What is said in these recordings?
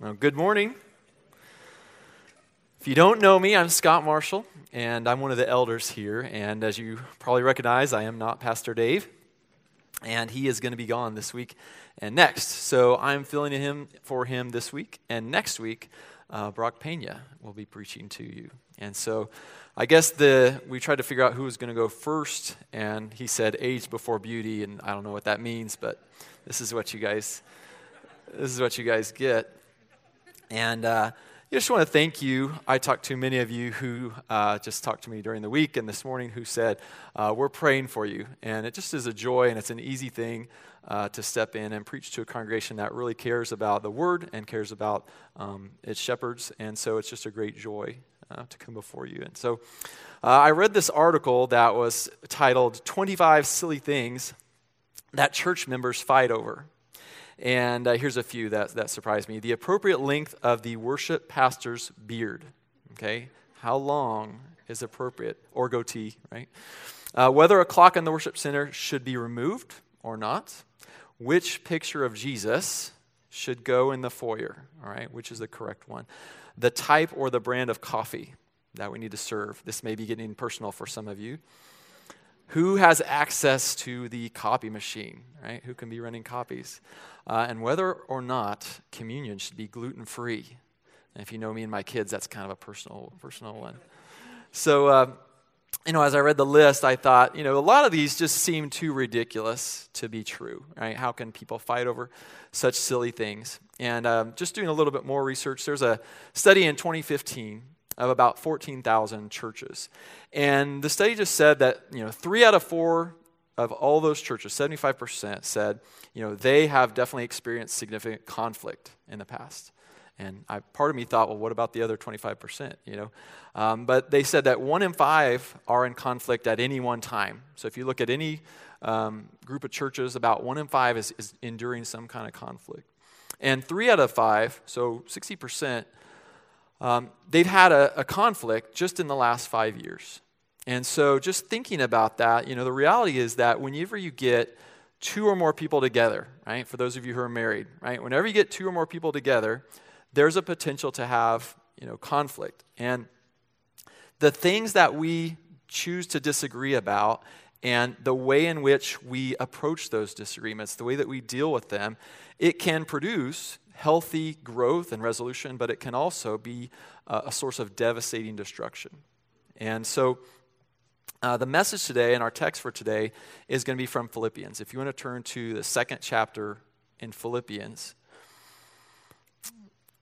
Well, good morning. If you don't know me, I'm Scott Marshall, and I'm one of the elders here. And as you probably recognize, I am not Pastor Dave, and he is going to be gone this week and next. So I'm filling in him for him this week, and next week, uh, Brock Pena will be preaching to you. And so I guess the we tried to figure out who was going to go first, and he said age before beauty, and I don't know what that means, but this is what you guys this is what you guys get. And uh, I just want to thank you. I talked to many of you who uh, just talked to me during the week and this morning who said, uh, We're praying for you. And it just is a joy and it's an easy thing uh, to step in and preach to a congregation that really cares about the word and cares about um, its shepherds. And so it's just a great joy uh, to come before you. And so uh, I read this article that was titled 25 Silly Things That Church Members Fight Over. And uh, here's a few that, that surprised me. The appropriate length of the worship pastor's beard. Okay? How long is appropriate? Or goatee, right? Uh, whether a clock in the worship center should be removed or not. Which picture of Jesus should go in the foyer, all right? Which is the correct one. The type or the brand of coffee that we need to serve. This may be getting personal for some of you who has access to the copy machine, right? Who can be running copies? Uh, and whether or not communion should be gluten free. If you know me and my kids, that's kind of a personal, personal one. So, uh, you know, as I read the list, I thought, you know, a lot of these just seem too ridiculous to be true, right? How can people fight over such silly things? And um, just doing a little bit more research, there's a study in 2015 of about 14,000 churches. And the study just said that, you know, three out of four of all those churches, 75%, said, you know, they have definitely experienced significant conflict in the past. And I, part of me thought, well, what about the other 25%? You know, um, but they said that one in five are in conflict at any one time. So if you look at any um, group of churches, about one in five is, is enduring some kind of conflict. And three out of five, so 60%, um, they've had a, a conflict just in the last five years. And so, just thinking about that, you know, the reality is that whenever you get two or more people together, right, for those of you who are married, right, whenever you get two or more people together, there's a potential to have, you know, conflict. And the things that we choose to disagree about and the way in which we approach those disagreements, the way that we deal with them, it can produce healthy growth and resolution, but it can also be uh, a source of devastating destruction. And so, uh, the message today and our text for today is going to be from Philippians. If you want to turn to the second chapter in Philippians,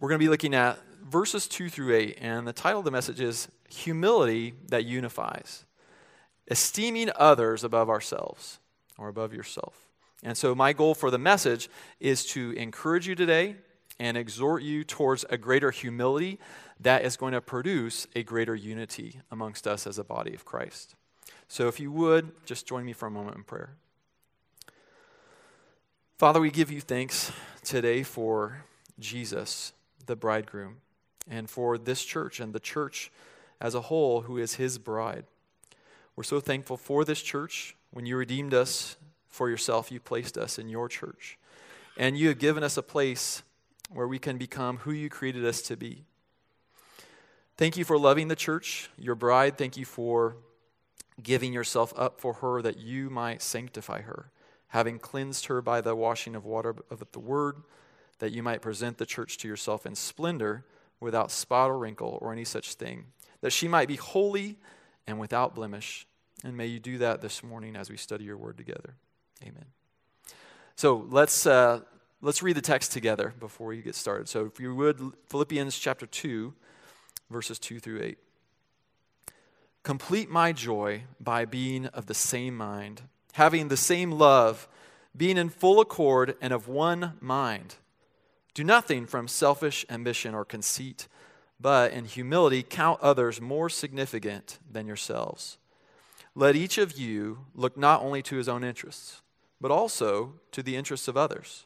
we're going to be looking at verses 2 through 8, and the title of the message is Humility That Unifies, Esteeming Others Above Ourselves, or above yourself. And so, my goal for the message is to encourage you today and exhort you towards a greater humility that is going to produce a greater unity amongst us as a body of Christ. So, if you would, just join me for a moment in prayer. Father, we give you thanks today for Jesus, the bridegroom, and for this church and the church as a whole, who is his bride. We're so thankful for this church. When you redeemed us for yourself, you placed us in your church. And you have given us a place where we can become who you created us to be. Thank you for loving the church, your bride. Thank you for giving yourself up for her that you might sanctify her, having cleansed her by the washing of water of the word, that you might present the church to yourself in splendor without spot or wrinkle or any such thing, that she might be holy and without blemish. And may you do that this morning as we study your word together. Amen. So let's, uh, let's read the text together before we get started. So, if you would, Philippians chapter 2, verses 2 through 8. Complete my joy by being of the same mind, having the same love, being in full accord and of one mind. Do nothing from selfish ambition or conceit, but in humility count others more significant than yourselves. Let each of you look not only to his own interests, but also to the interests of others.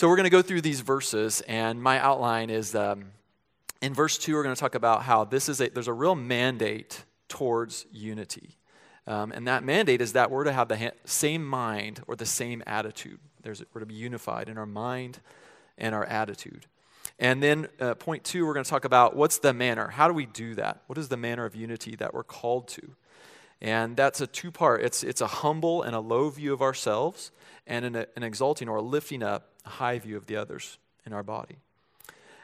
So we're going to go through these verses, and my outline is um, in verse 2, we're going to talk about how this is a, there's a real mandate towards unity. Um, and that mandate is that we're to have the ha- same mind or the same attitude. There's, we're to be unified in our mind and our attitude. And then, uh, point two, we're going to talk about what's the manner? How do we do that? What is the manner of unity that we're called to? And that's a two part it's, it's a humble and a low view of ourselves, and an, an exalting or lifting up a high view of the others in our body.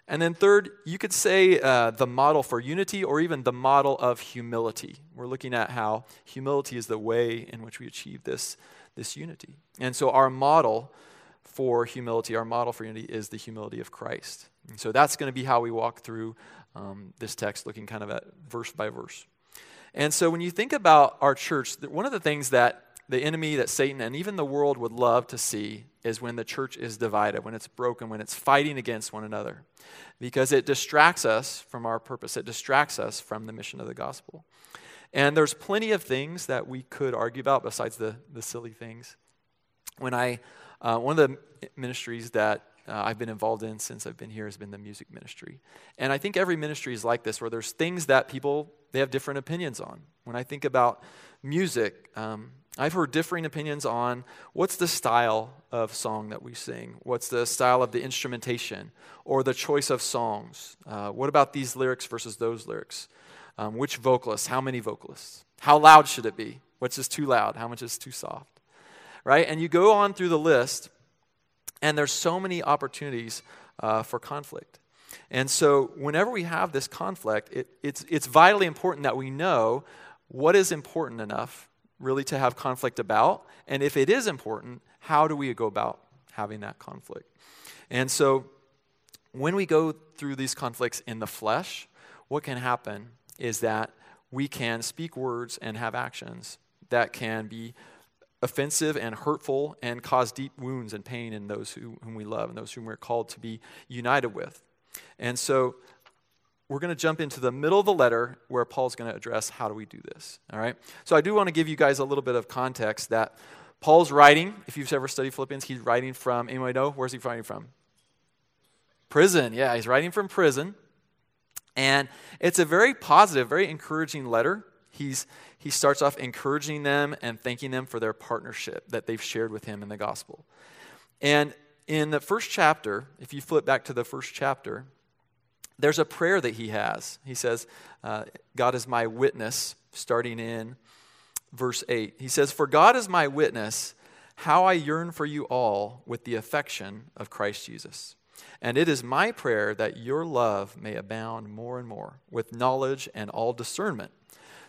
And then, third, you could say uh, the model for unity or even the model of humility. We're looking at how humility is the way in which we achieve this, this unity. And so, our model for humility, our model for unity, is the humility of Christ. And so, that's going to be how we walk through um, this text, looking kind of at verse by verse. And so, when you think about our church, one of the things that the enemy, that Satan, and even the world would love to see is when the church is divided, when it's broken, when it's fighting against one another, because it distracts us from our purpose. It distracts us from the mission of the gospel. And there's plenty of things that we could argue about besides the, the silly things. When I, uh, one of the ministries that uh, I've been involved in since I've been here has been the music ministry. And I think every ministry is like this, where there's things that people, they have different opinions on. When I think about music, um, I've heard differing opinions on what's the style of song that we sing, what's the style of the instrumentation, or the choice of songs. Uh, what about these lyrics versus those lyrics? Um, which vocalists? How many vocalists? How loud should it be? What's just too loud? How much is too soft? Right? And you go on through the list, and there's so many opportunities uh, for conflict. And so, whenever we have this conflict, it, it's, it's vitally important that we know what is important enough really to have conflict about? And if it is important, how do we go about having that conflict? And so when we go through these conflicts in the flesh, what can happen is that we can speak words and have actions that can be offensive and hurtful and cause deep wounds and pain in those who, whom we love and those whom we're called to be united with. And so we're going to jump into the middle of the letter where Paul's going to address how do we do this. All right? So I do want to give you guys a little bit of context that Paul's writing, if you've ever studied Philippians, he's writing from, anyone know? Where's he writing from? Prison. Yeah, he's writing from prison. And it's a very positive, very encouraging letter. He's, he starts off encouraging them and thanking them for their partnership that they've shared with him in the gospel. And in the first chapter, if you flip back to the first chapter, there's a prayer that he has. He says, uh, God is my witness, starting in verse 8. He says, For God is my witness, how I yearn for you all with the affection of Christ Jesus. And it is my prayer that your love may abound more and more with knowledge and all discernment,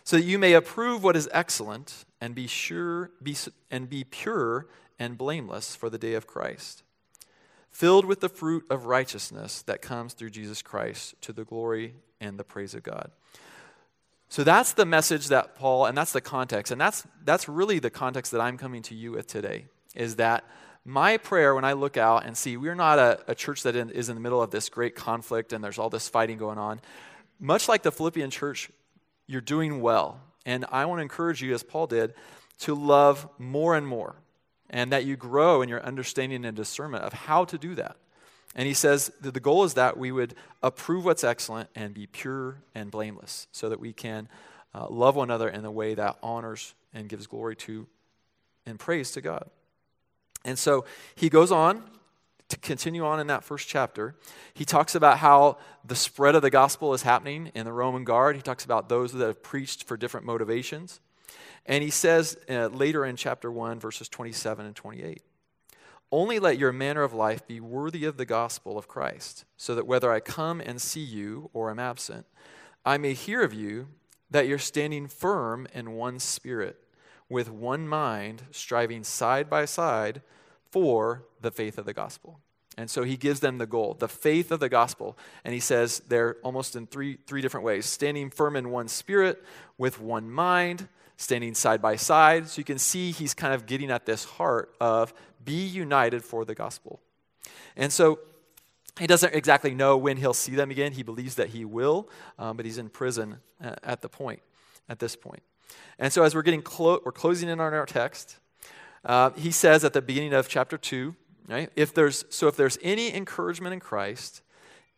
so that you may approve what is excellent and be sure be, and be pure and blameless for the day of Christ filled with the fruit of righteousness that comes through Jesus Christ to the glory and the praise of God. So that's the message that Paul, and that's the context, and that's, that's really the context that I'm coming to you with today, is that my prayer when I look out and see we're not a, a church that in, is in the middle of this great conflict and there's all this fighting going on. Much like the Philippian church, you're doing well. And I want to encourage you, as Paul did, to love more and more and that you grow in your understanding and discernment of how to do that. And he says that the goal is that we would approve what's excellent and be pure and blameless so that we can uh, love one another in a way that honors and gives glory to and praise to God. And so he goes on to continue on in that first chapter. He talks about how the spread of the gospel is happening in the Roman guard. He talks about those that have preached for different motivations. And he says uh, later in chapter 1, verses 27 and 28 Only let your manner of life be worthy of the gospel of Christ, so that whether I come and see you or am absent, I may hear of you that you're standing firm in one spirit, with one mind, striving side by side for the faith of the gospel. And so he gives them the goal, the faith of the gospel. And he says they're almost in three, three different ways standing firm in one spirit, with one mind, standing side by side. So you can see he's kind of getting at this heart of be united for the gospel. And so he doesn't exactly know when he'll see them again. He believes that he will, um, but he's in prison uh, at the point, at this point. And so as we're getting clo- we're closing in on our text, uh, he says at the beginning of chapter 2, right? If there's, so if there's any encouragement in Christ,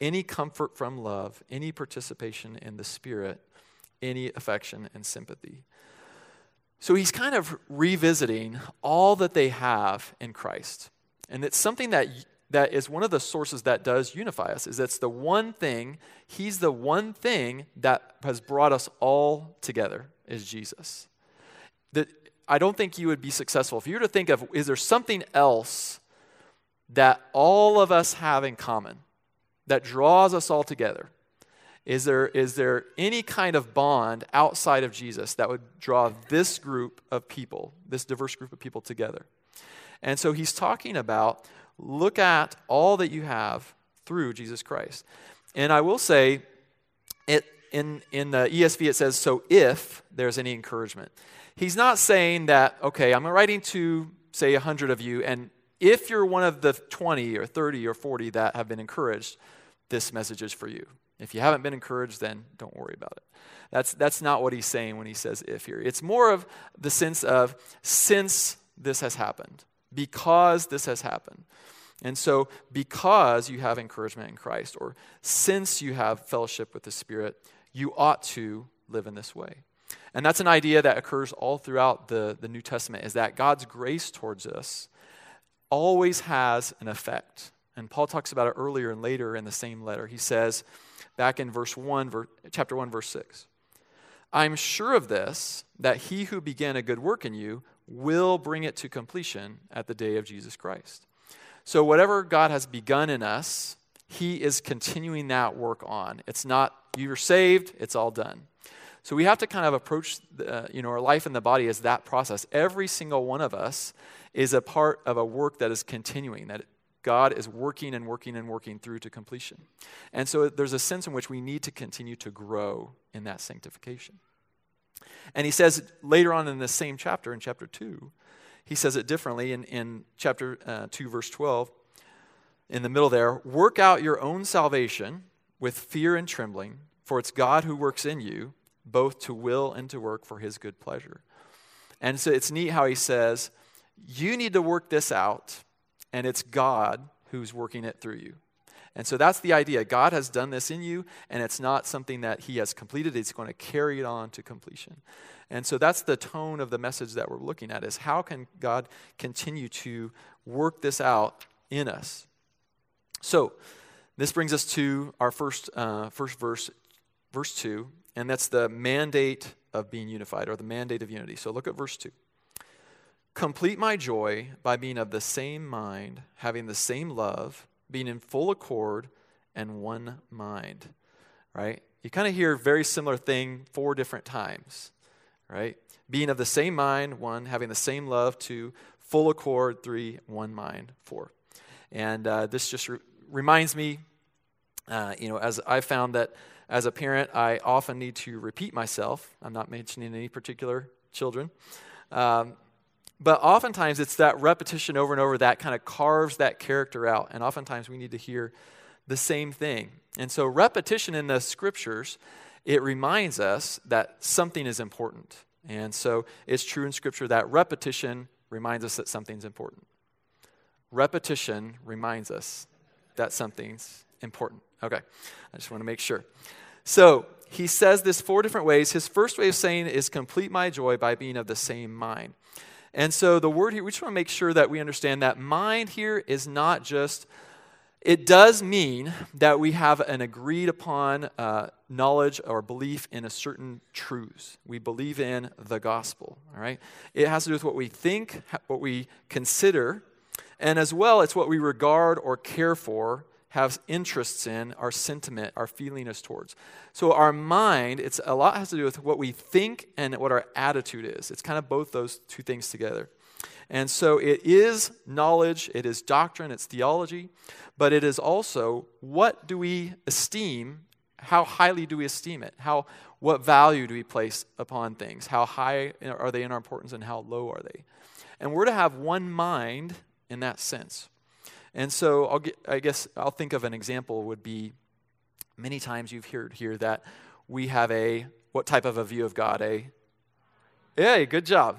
any comfort from love, any participation in the Spirit, any affection and sympathy. So he's kind of revisiting all that they have in Christ. And it's something that, that is one of the sources that does unify us, is it's the one thing, he's the one thing that has brought us all together, is Jesus. That I don't think you would be successful. If you were to think of, is there something else that all of us have in common that draws us all together? Is there, is there any kind of bond outside of Jesus that would draw this group of people, this diverse group of people together? And so he's talking about look at all that you have through Jesus Christ. And I will say, it, in, in the ESV it says, so if there's any encouragement. He's not saying that, okay, I'm writing to, say, 100 of you, and if you're one of the 20 or 30 or 40 that have been encouraged, this message is for you. If you haven't been encouraged, then don't worry about it. That's, that's not what he's saying when he says if here. It's more of the sense of since this has happened, because this has happened. And so, because you have encouragement in Christ, or since you have fellowship with the Spirit, you ought to live in this way. And that's an idea that occurs all throughout the, the New Testament is that God's grace towards us always has an effect. And Paul talks about it earlier and later in the same letter. He says, back in verse 1, chapter 1, verse 6, I'm sure of this, that he who began a good work in you will bring it to completion at the day of Jesus Christ. So, whatever God has begun in us, he is continuing that work on. It's not, you're saved, it's all done. So we have to kind of approach, the, uh, you know, our life in the body as that process. Every single one of us is a part of a work that is continuing, that God is working and working and working through to completion. And so there's a sense in which we need to continue to grow in that sanctification. And he says later on in the same chapter, in chapter 2, he says it differently in, in chapter uh, 2, verse 12. In the middle there, work out your own salvation with fear and trembling, for it's God who works in you both to will and to work for his good pleasure. And so it's neat how he says, You need to work this out, and it's God who's working it through you. And so that's the idea. God has done this in you, and it's not something that He has completed. He's going to carry it on to completion. And so that's the tone of the message that we're looking at is how can God continue to work this out in us? So this brings us to our first, uh, first verse, verse 2, and that's the mandate of being unified or the mandate of unity. So look at verse 2. Complete my joy by being of the same mind, having the same love, being in full accord and one mind. Right? You kind of hear very similar thing four different times. Right? Being of the same mind, one, having the same love, two, full accord, three, one mind, four. And uh, this just re- reminds me, uh, you know, as I found that as a parent, I often need to repeat myself. I'm not mentioning any particular children. Um, but oftentimes it's that repetition over and over that kind of carves that character out. And oftentimes we need to hear the same thing. And so repetition in the scriptures, it reminds us that something is important. And so it's true in scripture that repetition reminds us that something's important. Repetition reminds us that something's important. Okay, I just want to make sure. So he says this four different ways. His first way of saying is complete my joy by being of the same mind. And so the word here, we just want to make sure that we understand that mind here is not just, it does mean that we have an agreed upon uh, knowledge or belief in a certain truths. We believe in the gospel, all right? It has to do with what we think, what we consider, and as well, it's what we regard or care for have interests in, our sentiment, our feeling is towards. So our mind, it's a lot has to do with what we think and what our attitude is. It's kind of both those two things together. And so it is knowledge, it is doctrine, it's theology, but it is also what do we esteem? How highly do we esteem it? How what value do we place upon things? How high are they in our importance and how low are they? And we're to have one mind in that sense. And so I'll get, I guess I'll think of an example would be many times you've heard here that we have a what type of a view of God? A yeah, good job.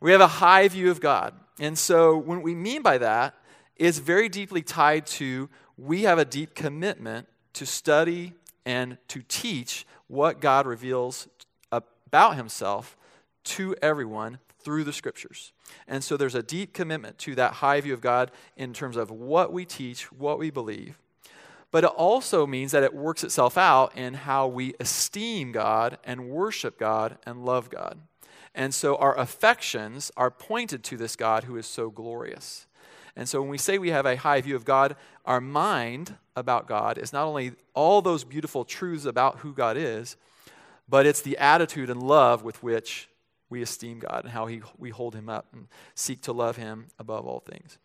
We have a high view of God. And so what we mean by that is very deeply tied to we have a deep commitment to study and to teach what God reveals about himself to everyone through the scriptures. And so there's a deep commitment to that high view of God in terms of what we teach, what we believe. But it also means that it works itself out in how we esteem God and worship God and love God. And so our affections are pointed to this God who is so glorious. And so when we say we have a high view of God, our mind about God is not only all those beautiful truths about who God is, but it's the attitude and love with which we esteem God and how he, we hold him up and seek to love him above all things.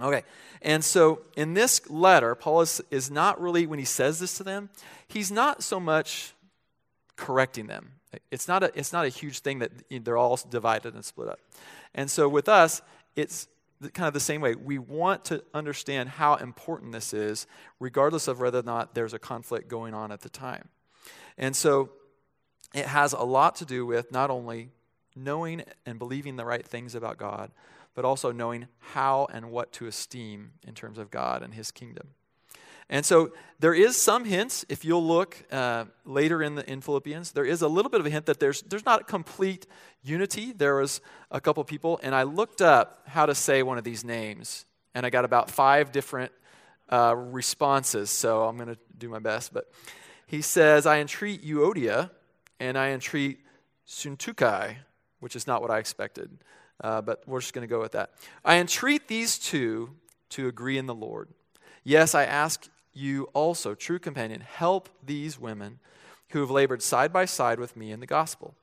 Okay, and so in this letter, Paul is, is not really, when he says this to them, he's not so much correcting them. It's not a, it's not a huge thing that they're all divided and split up. And so with us, it's kind of the same way. We want to understand how important this is, regardless of whether or not there's a conflict going on at the time. And so it has a lot to do with not only knowing and believing the right things about God, but also knowing how and what to esteem in terms of God and His kingdom. And so there is some hints, if you'll look uh, later in, the, in Philippians, there is a little bit of a hint that there's, there's not a complete unity. There was a couple people, and I looked up how to say one of these names, and I got about five different uh, responses, so I'm going to do my best. But he says, I entreat Euodia, and I entreat Syntyche, which is not what I expected, uh, but we're just going to go with that. I entreat these two to agree in the Lord. Yes, I ask you also, true companion, help these women who have labored side by side with me in the gospel,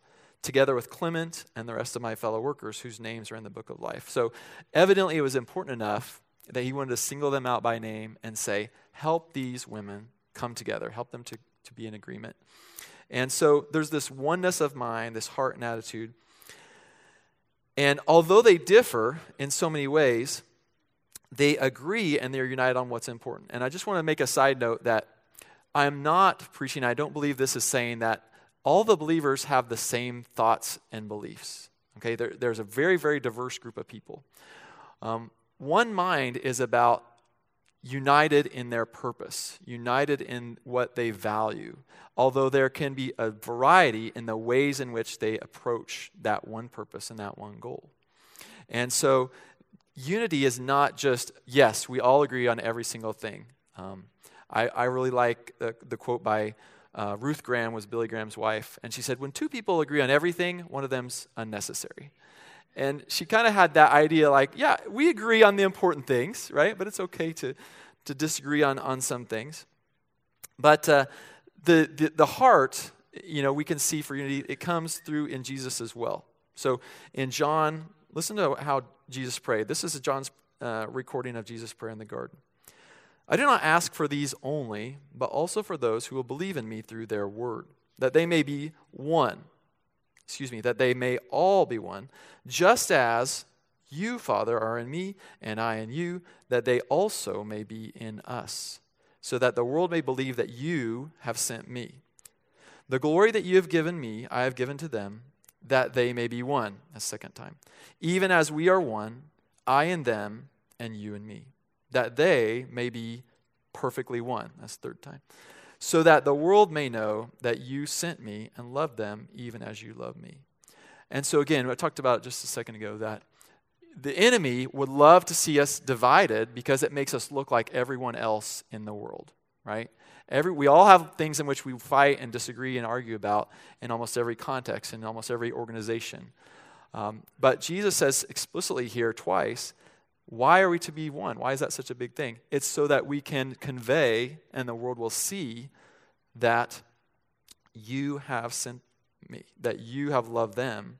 together with Clement and the rest of my fellow workers whose names are in the book of life. So, evidently, it was important enough that he wanted to single them out by name and say, Help these women come together, help them to, to be in agreement. And so, there's this oneness of mind, this heart and attitude. And although they differ in so many ways, they agree and they're united on what's important. And I just want to make a side note that I'm not preaching, I don't believe this is saying that all the believers have the same thoughts and beliefs. Okay, there, there's a very, very diverse group of people. Um, one mind is about united in their purpose, united in what they value, although there can be a variety in the ways in which they approach that one purpose and that one goal. And so unity is not just, yes, we all agree on every single thing. Um, I, I, really like the, the quote by uh, Ruth Graham, was Billy Graham's wife, and she said, When two people agree on everything, one of them's unnecessary. And she kind of had that idea like, yeah, we agree on the important things, right? But it's okay to, to disagree on, on some things. But uh, the, the, the heart, you know, we can see for unity, it comes through in Jesus as well. So in John, listen to how Jesus prayed. This is John's uh, recording of Jesus' prayer in the garden. I do not ask for these only, but also for those who will believe in me through their word, that they may be one. Excuse me, that they may all be one, just as you, Father, are in me, and I in you, that they also may be in us, so that the world may believe that you have sent me. The glory that you have given me, I have given to them that they may be one, a second time. Even as we are one, I and them, and you and me, that they may be perfectly one. That's third time. So that the world may know that you sent me and loved them even as you love me. And so, again, I talked about just a second ago that the enemy would love to see us divided because it makes us look like everyone else in the world, right? Every, we all have things in which we fight and disagree and argue about in almost every context, in almost every organization. Um, but Jesus says explicitly here twice, why are we to be one? Why is that such a big thing? It's so that we can convey and the world will see that you have sent me, that you have loved them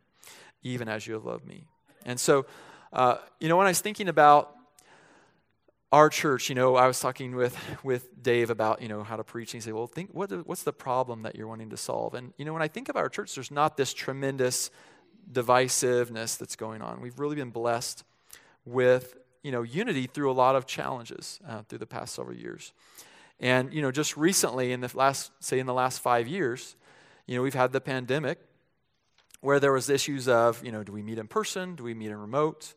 even as you have loved me. And so, uh, you know, when I was thinking about our church, you know, I was talking with, with Dave about, you know, how to preach. And he said, well, think, what, what's the problem that you're wanting to solve? And, you know, when I think of our church, there's not this tremendous divisiveness that's going on. We've really been blessed with you know, unity through a lot of challenges uh, through the past several years. And, you know, just recently, in the last, say, in the last five years, you know, we've had the pandemic where there was issues of, you know, do we meet in person? Do we meet in remote?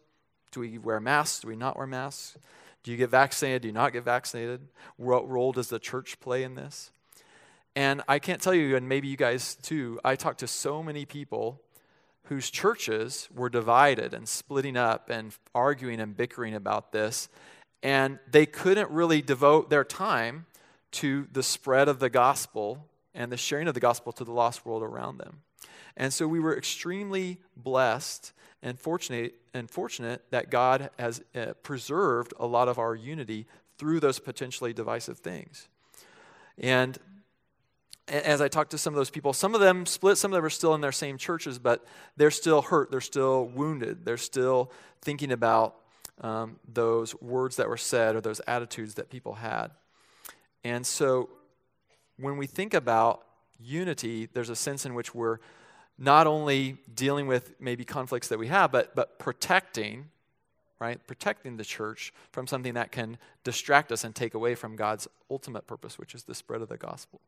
Do we wear masks? Do we not wear masks? Do you get vaccinated? Do you not get vaccinated? What role does the church play in this? And I can't tell you, and maybe you guys too, I talked to so many people whose churches were divided and splitting up and arguing and bickering about this. And they couldn't really devote their time to the spread of the gospel and the sharing of the gospel to the lost world around them. And so we were extremely blessed and fortunate, and fortunate that God has uh, preserved a lot of our unity through those potentially divisive things. And as I talked to some of those people, some of them split, some of them are still in their same churches, but they're still hurt, they're still wounded, they're still thinking about um, those words that were said or those attitudes that people had. And so when we think about unity, there's a sense in which we're not only dealing with maybe conflicts that we have, but, but protecting, right? Protecting the church from something that can distract us and take away from God's ultimate purpose, which is the spread of the gospel.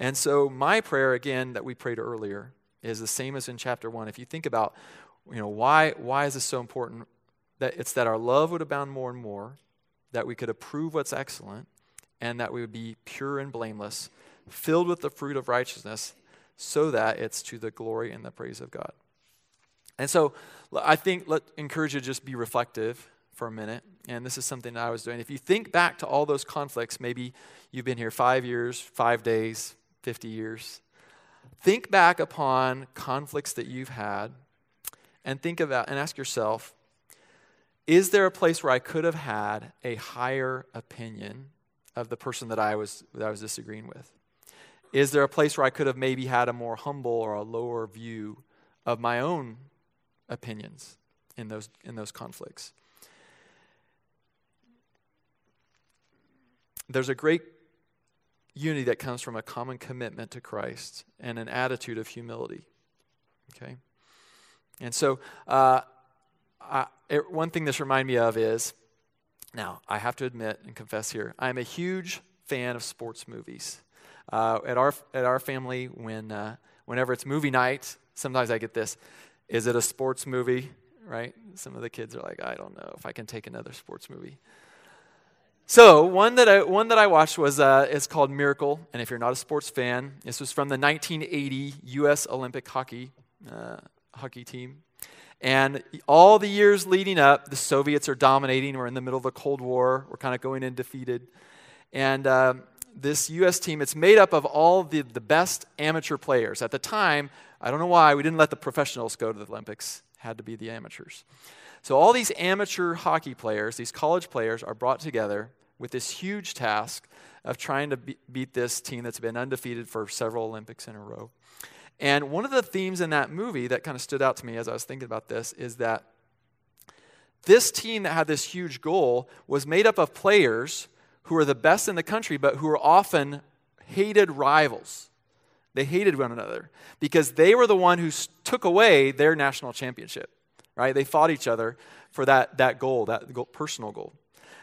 And so, my prayer, again, that we prayed earlier, is the same as in chapter one. If you think about, you know, why, why is this so important? That it's that our love would abound more and more, that we could approve what's excellent, and that we would be pure and blameless, filled with the fruit of righteousness, so that it's to the glory and the praise of God. And so I think let encourage you to just be reflective for a minute. And this is something that I was doing. If you think back to all those conflicts, maybe you've been here five years, five days, 50 years. Think back upon conflicts that you've had and think about and ask yourself is there a place where I could have had a higher opinion of the person that I was, that I was disagreeing with? Is there a place where I could have maybe had a more humble or a lower view of my own opinions in those, in those conflicts? There's a great unity that comes from a common commitment to Christ and an attitude of humility. Okay? And so, uh, I, it, one thing this reminds me of is now, I have to admit and confess here, I'm a huge fan of sports movies. Uh, at, our, at our family, when, uh, whenever it's movie night, sometimes I get this Is it a sports movie? Right? Some of the kids are like, I don't know if I can take another sports movie. So one that I, one that I watched was uh, is called Miracle, and if you're not a sports fan, this was from the 1980 U.S. Olympic hockey uh, hockey team. And all the years leading up, the Soviets are dominating. We're in the middle of the Cold War. We're kind of going in defeated. And um, this U.S. team, it's made up of all the, the best amateur players. At the time, I don't know why, we didn't let the professionals go to the Olympics, had to be the amateurs. So all these amateur hockey players, these college players, are brought together with this huge task of trying to be- beat this team that's been undefeated for several Olympics in a row. And one of the themes in that movie that kind of stood out to me as I was thinking about this is that this team that had this huge goal was made up of players who are the best in the country, but who are often hated rivals. They hated one another because they were the one who took away their national championship, right? They fought each other for that, that goal, that goal, personal goal.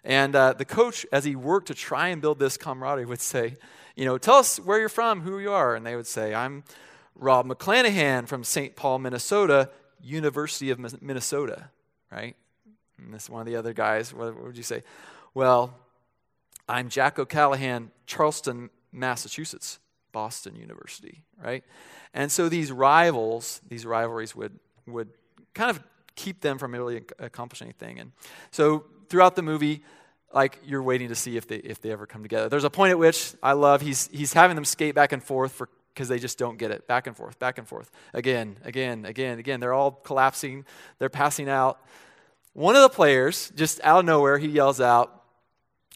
And uh, the coach, as he worked to try and build this camaraderie, would say, you know, tell us where you're from, who you are. And they would say, I'm Rob McClanahan from St. Paul, Minnesota, University of Minnesota, right? And this one of the other guys, what, would you say? Well, I'm Jack O'Callahan, Charlestown, Massachusetts, Boston University, right? And so these rivals, these rivalries would, would kind of keep them from really accomplishing anything. And so throughout the movie, like you're waiting to see if they if they ever come together. There's a point at which I love he's he's having them skate back and forth for because they just don't get it. Back and forth, back and forth. Again, again, again, again. They're all collapsing, they're passing out. One of the players, just out of nowhere, he yells out,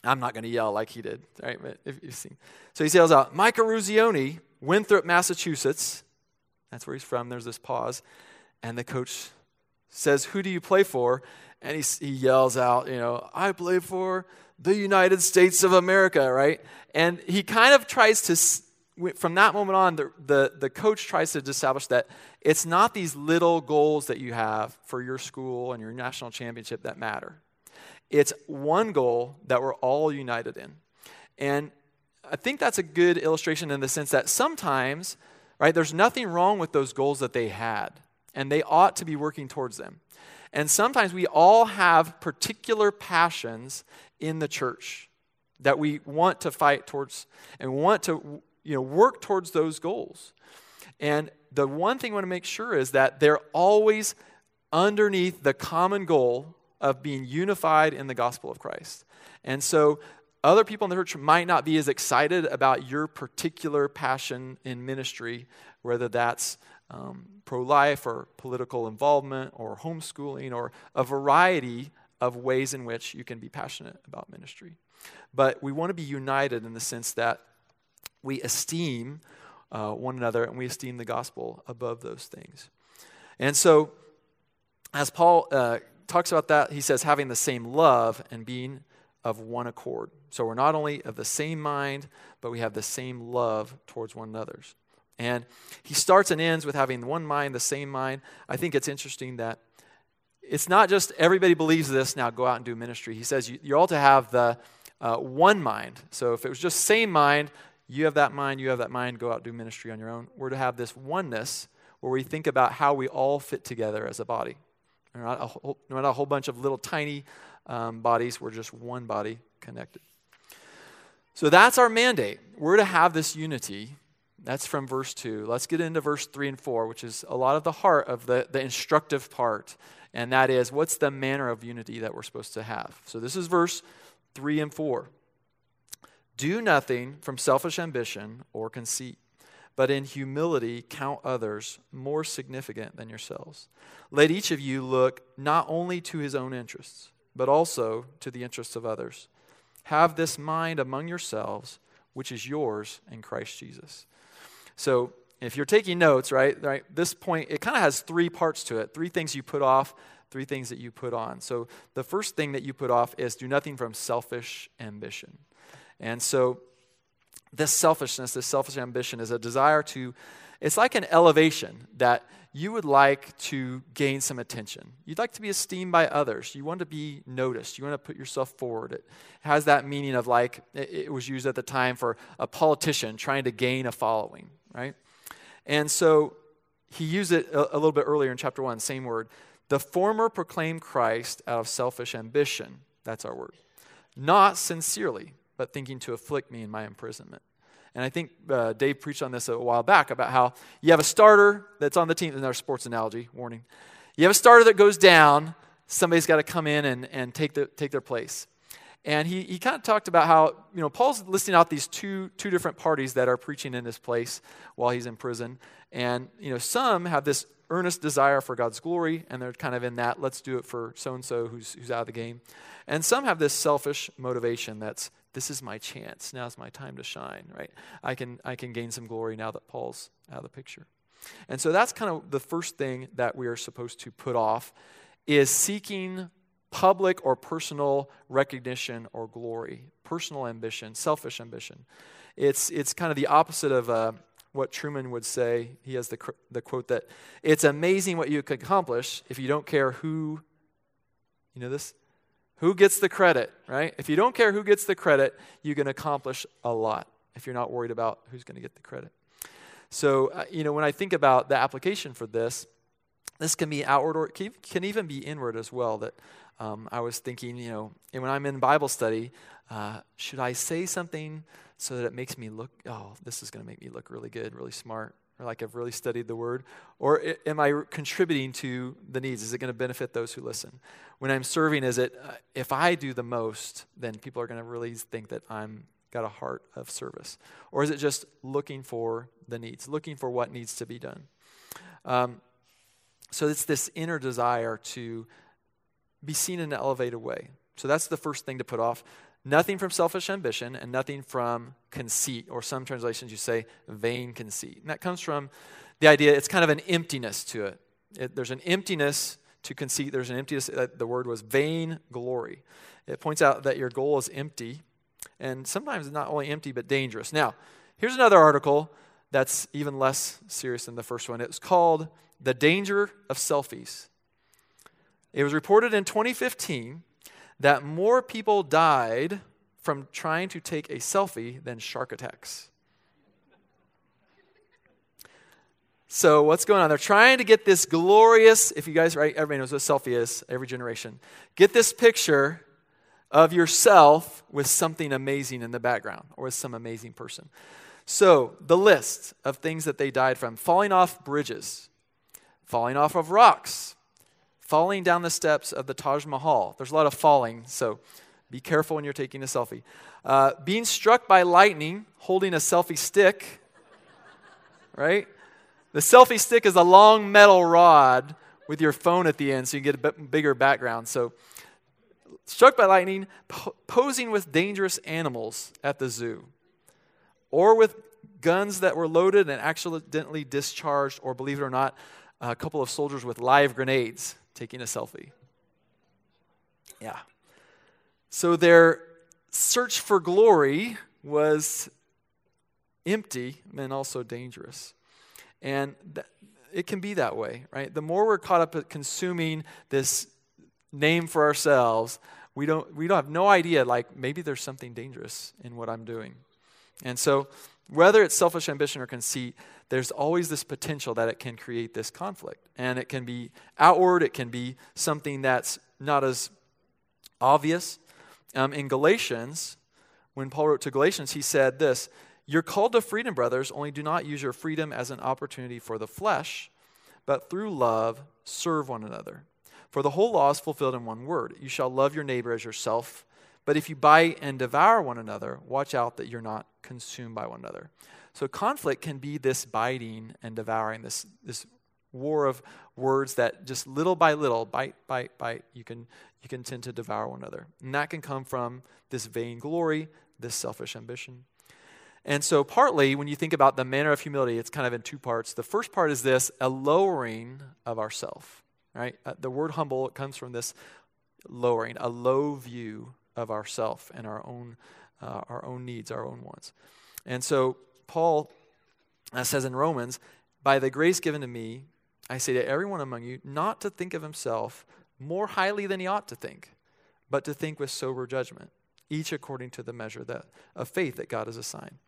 I'm not going to yell like he did, right? If you've seen. So he yells out, Mike Eruzione, Winthrop, Massachusetts. That's where he's from. There's this pause. And the coach says, Who do you play for? And he, he yells out, You know, I play for the United States of America, right? And he kind of tries to, from that moment on, the, the, the coach tries to establish that it's not these little goals that you have for your school and your national championship that matter it's one goal that we're all united in. And I think that's a good illustration in the sense that sometimes, right, there's nothing wrong with those goals that they had, and they ought to be working towards them. And sometimes we all have particular passions in the church that we want to fight towards and want to you know, work towards those goals. And the one thing we want to make sure is that they're always underneath the common goal of being unified in the gospel of Christ. And so other people in the church might not be as excited about your particular passion in ministry, whether that's um, pro life or political involvement or homeschooling or a variety of ways in which you can be passionate about ministry. But we want to be united in the sense that we esteem uh, one another and we esteem the gospel above those things. And so, as Paul uh, talks about that, he says, having the same love and being of one accord. So we're not only of the same mind, but we have the same love towards one another's. And he starts and ends with having one mind, the same mind. I think it's interesting that it's not just everybody believes this, now go out and do ministry. He says you, are all to have the uh, one mind. So if it was just same mind, you have that mind, you have that mind, go out do ministry on your own. We're to have this oneness where we think about how we all fit together as a body. not a whole, not a whole bunch of little tiny um, bodies, we're just one body connected. So that's our mandate. We're to have this unity that's from verse 2. Let's get into verse 3 and 4, which is a lot of the heart of the, the instructive part. And that is, what's the manner of unity that we're supposed to have? So this is verse 3 and 4. Do nothing from selfish ambition or conceit, but in humility count others more significant than yourselves. Let each of you look not only to his own interests, but also to the interests of others. Have this mind among yourselves, which is yours in Christ Jesus. So if you're taking notes, right, right, this point, it kind of has three parts to it. Three things you put off, three things that you put on. So the first thing that you put off is do nothing from selfish ambition. And so this selfishness, this selfish ambition is a desire to, it's like an elevation that you would like to gain some attention. You'd like to be esteemed by others. You want to be noticed. You want to put yourself forward. It has that meaning of like, it was used at the time for a politician trying to gain a following right? And so he used it a, a little bit earlier in chapter 1, same word. The former proclaimed Christ out of selfish ambition. That's our word. Not sincerely, but thinking to afflict me in my imprisonment. And I think uh, Dave preached on this a while back about how you have a starter that's on the team. Another sports analogy, warning. You have a starter that goes down, somebody's got to come in and, and take, the, take their place. And he, he kind of talked about how, you know, Paul's listing out these two, two different parties that are preaching in this place while he's in prison. And, you know, some have this earnest desire for God's glory, and they're kind of in that, let's do it for so and so who's who's out of the game. And some have this selfish motivation that's, this is my chance. Now's my time to shine, right? I can, I can gain some glory now that Paul's out of the picture. And so that's kind of the first thing that we are supposed to put off is seeking public or personal recognition or glory, personal ambition, selfish ambition. It's, it's kind of the opposite of uh, what Truman would say. He has the, the quote that it's amazing what you can accomplish if you don't care who, you know this? Who gets the credit, right? If you don't care who gets the credit, you can accomplish a lot if you're not worried about who's going to get the credit. So, uh, you know, when I think about the application for this, this can be outward or can even be inward as well. That um, I was thinking, you know, and when I'm in Bible study, uh, should I say something so that it makes me look, oh, this is going to make me look really good, really smart, or like I've really studied the word? Or am I contributing to the needs? Is it going to benefit those who listen? When I'm serving, is it, uh, if I do the most, then people are going to really think that I'm got a heart of service? Or is it just looking for the needs, looking for what needs to be done? Um, so it's this inner desire to be seen in an elevated way. So that's the first thing to put off. Nothing from selfish ambition and nothing from conceit, or some translations you say vain conceit. And that comes from the idea it's kind of an emptiness to it. it there's an emptiness to conceit, there's an emptiness. Uh, the word was vain glory. It points out that your goal is empty, and sometimes it's not only empty, but dangerous. Now, here's another article that's even less serious than the first one. It's called The Danger of Selfies. It was reported in 2015 that more people died from trying to take a selfie than shark attacks. So what's going on? They're trying to get this glorious, if you guys, right, everybody knows what a selfie is, every generation. Get this picture of yourself with something amazing in the background or with some amazing person. So, the list of things that they died from falling off bridges, falling off of rocks, falling down the steps of the Taj Mahal. There's a lot of falling, so be careful when you're taking a selfie. Uh, being struck by lightning, holding a selfie stick, right? The selfie stick is a long metal rod with your phone at the end so you get a bigger background. So, struck by lightning, po- posing with dangerous animals at the zoo, or with guns that were loaded and accidentally discharged, or believe it or not, a couple of soldiers with live grenades taking a selfie. Yeah. So their search for glory was empty and also dangerous. And th- it can be that way, right? The more we're caught up at consuming this name for ourselves, we don't, we don't have no idea, like, maybe there's something dangerous in what I'm doing. And so, whether it's selfish ambition or conceit, there's always this potential that it can create this conflict. And it can be outward, it can be something that's not as obvious. Um, in Galatians, when Paul wrote to Galatians, he said this You're called to freedom, brothers, only do not use your freedom as an opportunity for the flesh, but through love serve one another. For the whole law is fulfilled in one word You shall love your neighbor as yourself. But if you bite and devour one another, watch out that you're not consumed by one another. So conflict can be this biting and devouring, this, this war of words that just little by little, bite, bite, bite, you can, you can tend to devour one another. And that can come from this vainglory, this selfish ambition. And so, partly, when you think about the manner of humility, it's kind of in two parts. The first part is this a lowering of ourself. Right? Uh, the word humble comes from this lowering, a low view of ourself and our own, uh, our own needs, our own wants. And so, Paul uh, says in Romans, By the grace given to me, I say to everyone among you not to think of himself more highly than he ought to think, but to think with sober judgment, each according to the measure that, of faith that God has assigned.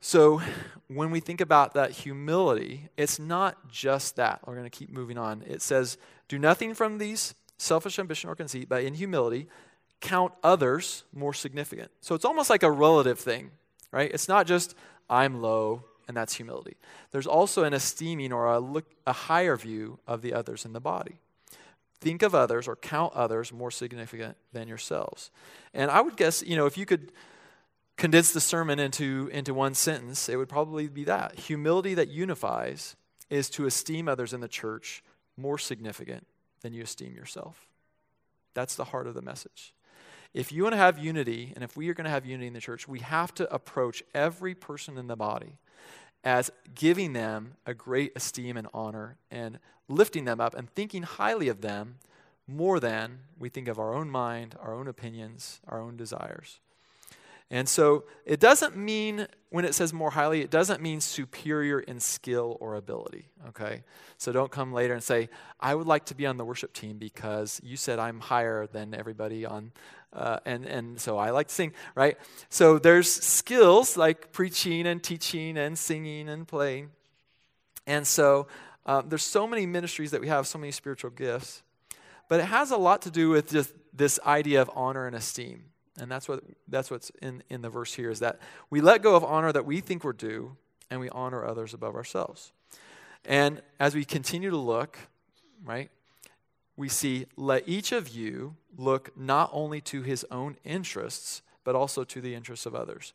So, when we think about that humility, it's not just that. We're going to keep moving on. It says, Do nothing from these selfish ambition or conceit, but in humility, count others more significant. So, it's almost like a relative thing, right? It's not just, I'm low, and that's humility. There's also an esteeming or a, look, a higher view of the others in the body. Think of others or count others more significant than yourselves. And I would guess, you know, if you could condense the sermon into, into one sentence, it would probably be that. Humility that unifies is to esteem others in the church more significant than you esteem yourself. That's the heart of the message. If you want to have unity, and if we are going to have unity in the church, we have to approach every person in the body as giving them a great esteem and honor and lifting them up and thinking highly of them more than we think of our own mind, our own opinions, our own desires. And so it doesn't mean, when it says more highly, it doesn't mean superior in skill or ability, okay? So don't come later and say, I would like to be on the worship team because you said I'm higher than everybody on, uh, and, and so I like to sing, right? So there's skills like preaching and teaching and singing and playing. And so um, there's so many ministries that we have, so many spiritual gifts. But it has a lot to do with just this idea of honor and esteem. And that's what that's what's in, in the verse here is that we let go of honor that we think we're due and we honor others above ourselves. And as we continue to look, right, we see let each of you look not only to his own interests, but also to the interests of others.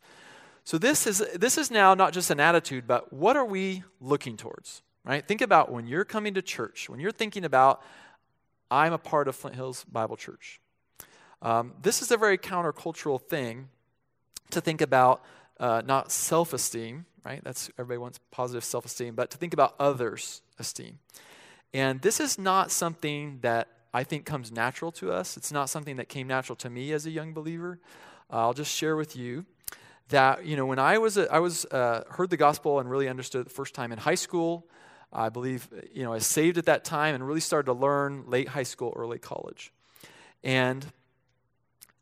So this is this is now not just an attitude, but what are we looking towards? Right? Think about when you're coming to church, when you're thinking about I'm a part of Flint Hills Bible Church. Um, this is a very countercultural thing to think about uh, not self esteem, right? That's everybody wants positive self esteem, but to think about others' esteem. And this is not something that I think comes natural to us. It's not something that came natural to me as a young believer. Uh, I'll just share with you that you know when I was a, I was uh, heard the gospel and really understood it the first time in high school. I believe you know I saved at that time and really started to learn late high school, early college, and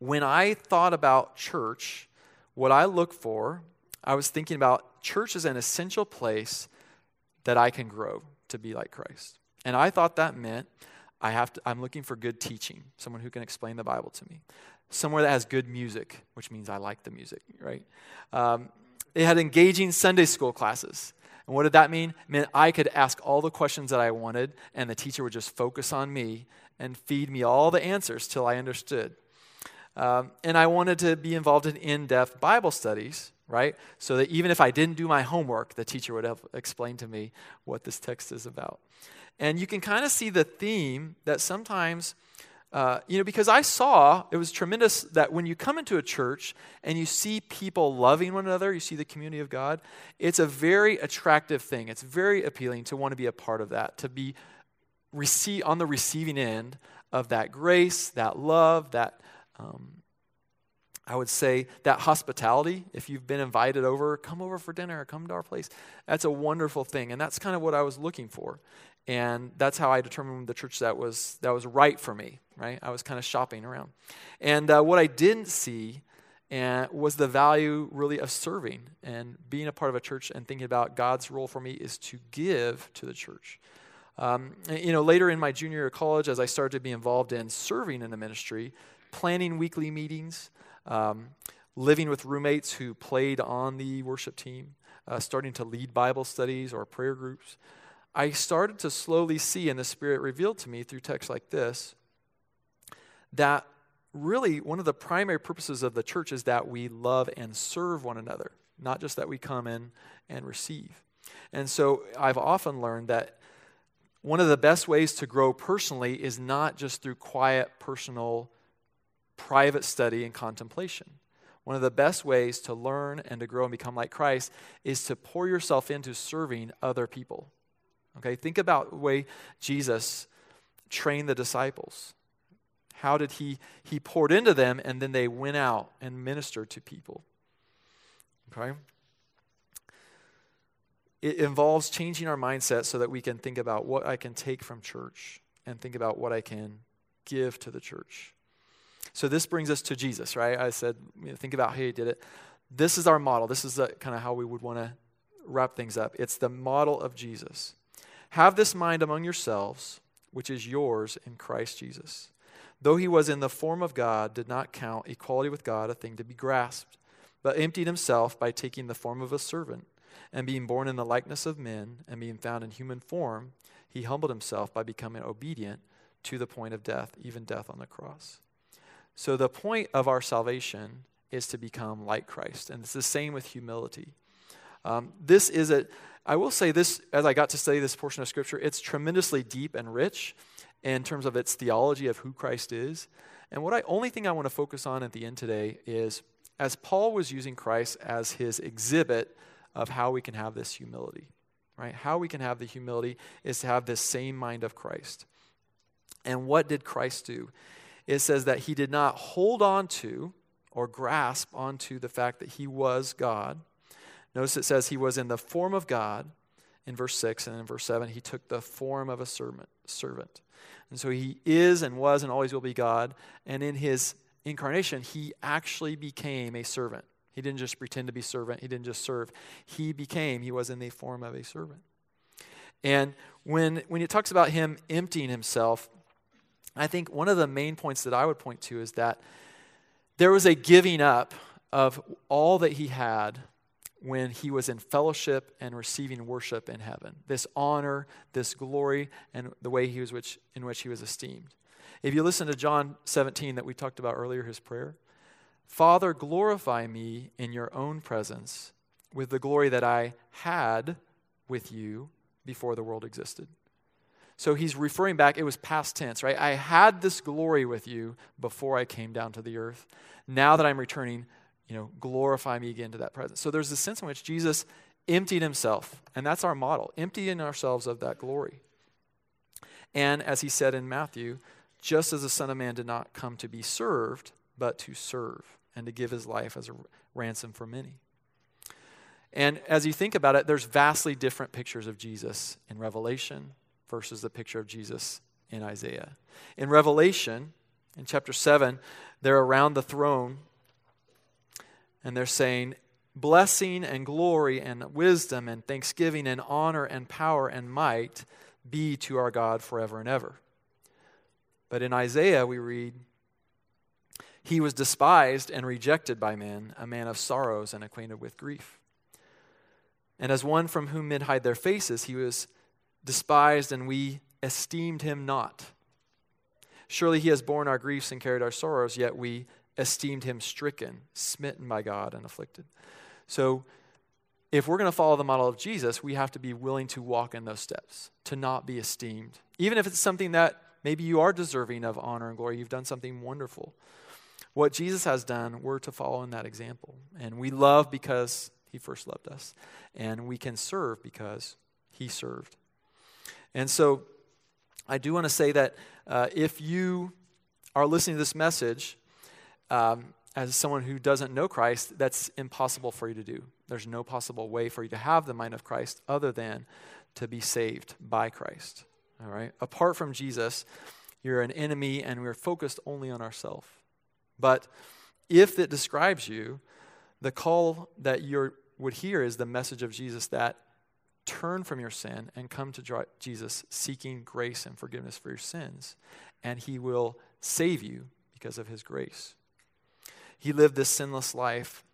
when I thought about church, what I look for, I was thinking about church as an essential place that I can grow to be like Christ. And I thought that meant I have to, I'm looking for good teaching, someone who can explain the Bible to me. Somewhere that has good music, which means I like the music, right? Um, they had engaging Sunday school classes. And what did that mean? It meant I could ask all the questions that I wanted, and the teacher would just focus on me and feed me all the answers till I understood. Um, and I wanted to be involved in in depth Bible studies, right? So that even if I didn't do my homework, the teacher would have explained to me what this text is about. And you can kind of see the theme that sometimes, uh, you know, because I saw it was tremendous that when you come into a church and you see people loving one another, you see the community of God, it's a very attractive thing. It's very appealing to want to be a part of that, to be receive, on the receiving end of that grace, that love, that um, I would say that hospitality, if you've been invited over, come over for dinner, come to our place. That's a wonderful thing. And that's kind of what I was looking for. And that's how I determined the church that was, that was right for me, right? I was kind of shopping around. And uh, what I didn't see and uh, was the value really of serving and being a part of a church and thinking about God's role for me is to give to the church. Um, you know, later in my junior year of college, as I started to be involved in serving in the ministry, planning weekly meetings, um, living with roommates who played on the worship team, uh, starting to lead Bible studies or prayer groups, I started to slowly see, and the Spirit revealed to me through texts like this, that really one of the primary purposes of the church is that we love and serve one another, not just that we come in and receive. And so I've often learned that one of the best ways to grow personally is not just through quiet, personal private study and contemplation. One of the best ways to learn and to grow and become like Christ is to pour yourself into serving other people. Okay, think about the way Jesus trained the disciples. How did he he poured into them and then they went out and ministered to people? Okay? It involves changing our mindset so that we can think about what I can take from church and think about what I can give to the church. So this brings us to Jesus, right? I said, think about how he did it. This is our model. This is uh, kind of how we would want to wrap things up. It's the model of Jesus. Have this mind among yourselves, which is yours in Christ Jesus. Though he was in the form of God, did not count equality with God a thing to be grasped, but emptied himself by taking the form of a servant, and being born in the likeness of men, and being found in human form, he humbled himself by becoming obedient to the point of death, even death on the cross. So, the point of our salvation is to become like Christ. And it's the same with humility. Um, this is a, I will say this, as I got to study this portion of Scripture, it's tremendously deep and rich in terms of its theology of who Christ is. And what I only thing I want to focus on at the end today is as Paul was using Christ as his exhibit of how we can have this humility, right? How we can have the humility is to have this same mind of Christ. And what did Christ do? It says that he did not hold on to or grasp onto the fact that he was God. Notice it says he was in the form of God in verse 6, and in verse 7, he took the form of a servant. And so he is and was and always will be God. And in his incarnation, he actually became a servant. He didn't just pretend to be servant, he didn't just serve. He became, he was in the form of a servant. And when, when it talks about him emptying himself, I think one of the main points that I would point to is that there was a giving up of all that he had when he was in fellowship and receiving worship in heaven. This honor, this glory, and the way he was which, in which he was esteemed. If you listen to John 17 that we talked about earlier, his prayer, Father, glorify me in your own presence with the glory that I had with you before the world existed. So he's referring back, it was past tense, right? I had this glory with you before I came down to the earth. Now that I'm returning, you know, glorify me again to that presence. So there's a sense in which Jesus emptied himself, and that's our model, emptying ourselves of that glory. And as he said in Matthew, just as the Son of Man did not come to be served, but to serve and to give his life as a ransom for many. And as you think about it, there's vastly different pictures of Jesus in Revelation, versus the picture of Jesus in Isaiah. In Revelation, In chapter 7, they're around the throne and they're saying, Blessing and glory and wisdom and thanksgiving and honor and power and might be to our God forever and ever. But in Isaiah, we read, He was despised and rejected by men, a man of sorrows and acquainted with grief. And as one from whom men hide their faces, he was despised and we esteemed him not. Surely he has borne our griefs and carried our sorrows, yet we esteemed him stricken, smitten by God, and afflicted. So, if we're going to follow the model of Jesus, we have to be willing to walk in those steps, to not be esteemed. Even if it's something that maybe you are deserving of honor and glory, you've done something wonderful. What Jesus has done, we're to follow in that example. And we love because he first loved us. And we can serve because he served. And so I do want to say that uh, if you are listening to this message um, as someone who doesn't know Christ, that's impossible for you to do. There's no possible way for you to have the mind of Christ other than to be saved by Christ. All right? Apart from Jesus, you're an enemy and we're focused only on ourselves. But if it describes you, the call that you would hear is the message of Jesus that turn from your sin and come to Jesus seeking grace and forgiveness for your sins, and he will save you because of his grace. He lived this sinless life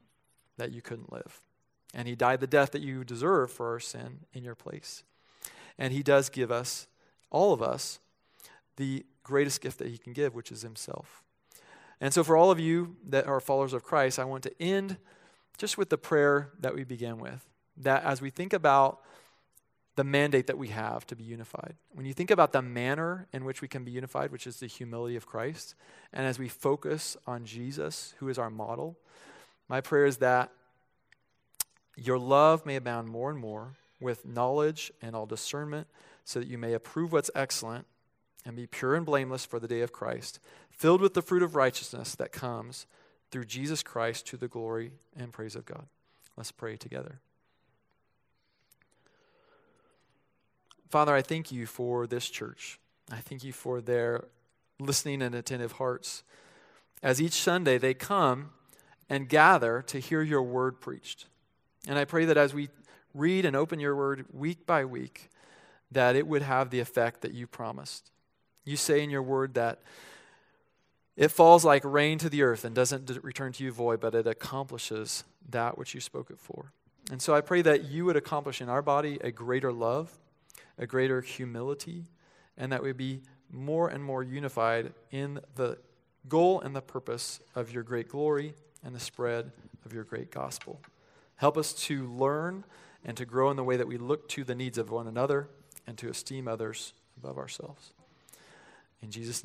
that you couldn't live, and he died the death that you deserve for our sin in your place. And he does give us, all of us, the greatest gift that he can give, which is himself. And so, for all of you that are followers of Christ, I want to end just with the prayer that we began with. That as we think about the mandate that we have to be unified. When you think about the manner in which we can be unified, which is the humility of Christ, and as we focus on Jesus, who is our model, my prayer is that your love may abound more and more with knowledge and all discernment, so that you may approve what's excellent and be pure and blameless for the day of Christ, filled with the fruit of righteousness that comes through Jesus Christ to the glory and praise of God. Let's pray together. Father, I thank you for this church. I thank you for their listening and attentive hearts. As each Sunday they come and gather to hear your word preached. And I pray that as we read and open your word week by week, that it would have the effect that you promised. You say in your word that it falls like rain to the earth and doesn't return to you void, but it accomplishes that which you spoke it for. And so I pray that you would accomplish in our body a greater love a greater humility, and that we be more and more unified in the goal and the purpose of your great glory and the spread of your great gospel. Help us to learn and to grow in the way that we look to the needs of one another and to esteem others above ourselves. In Jesus' name.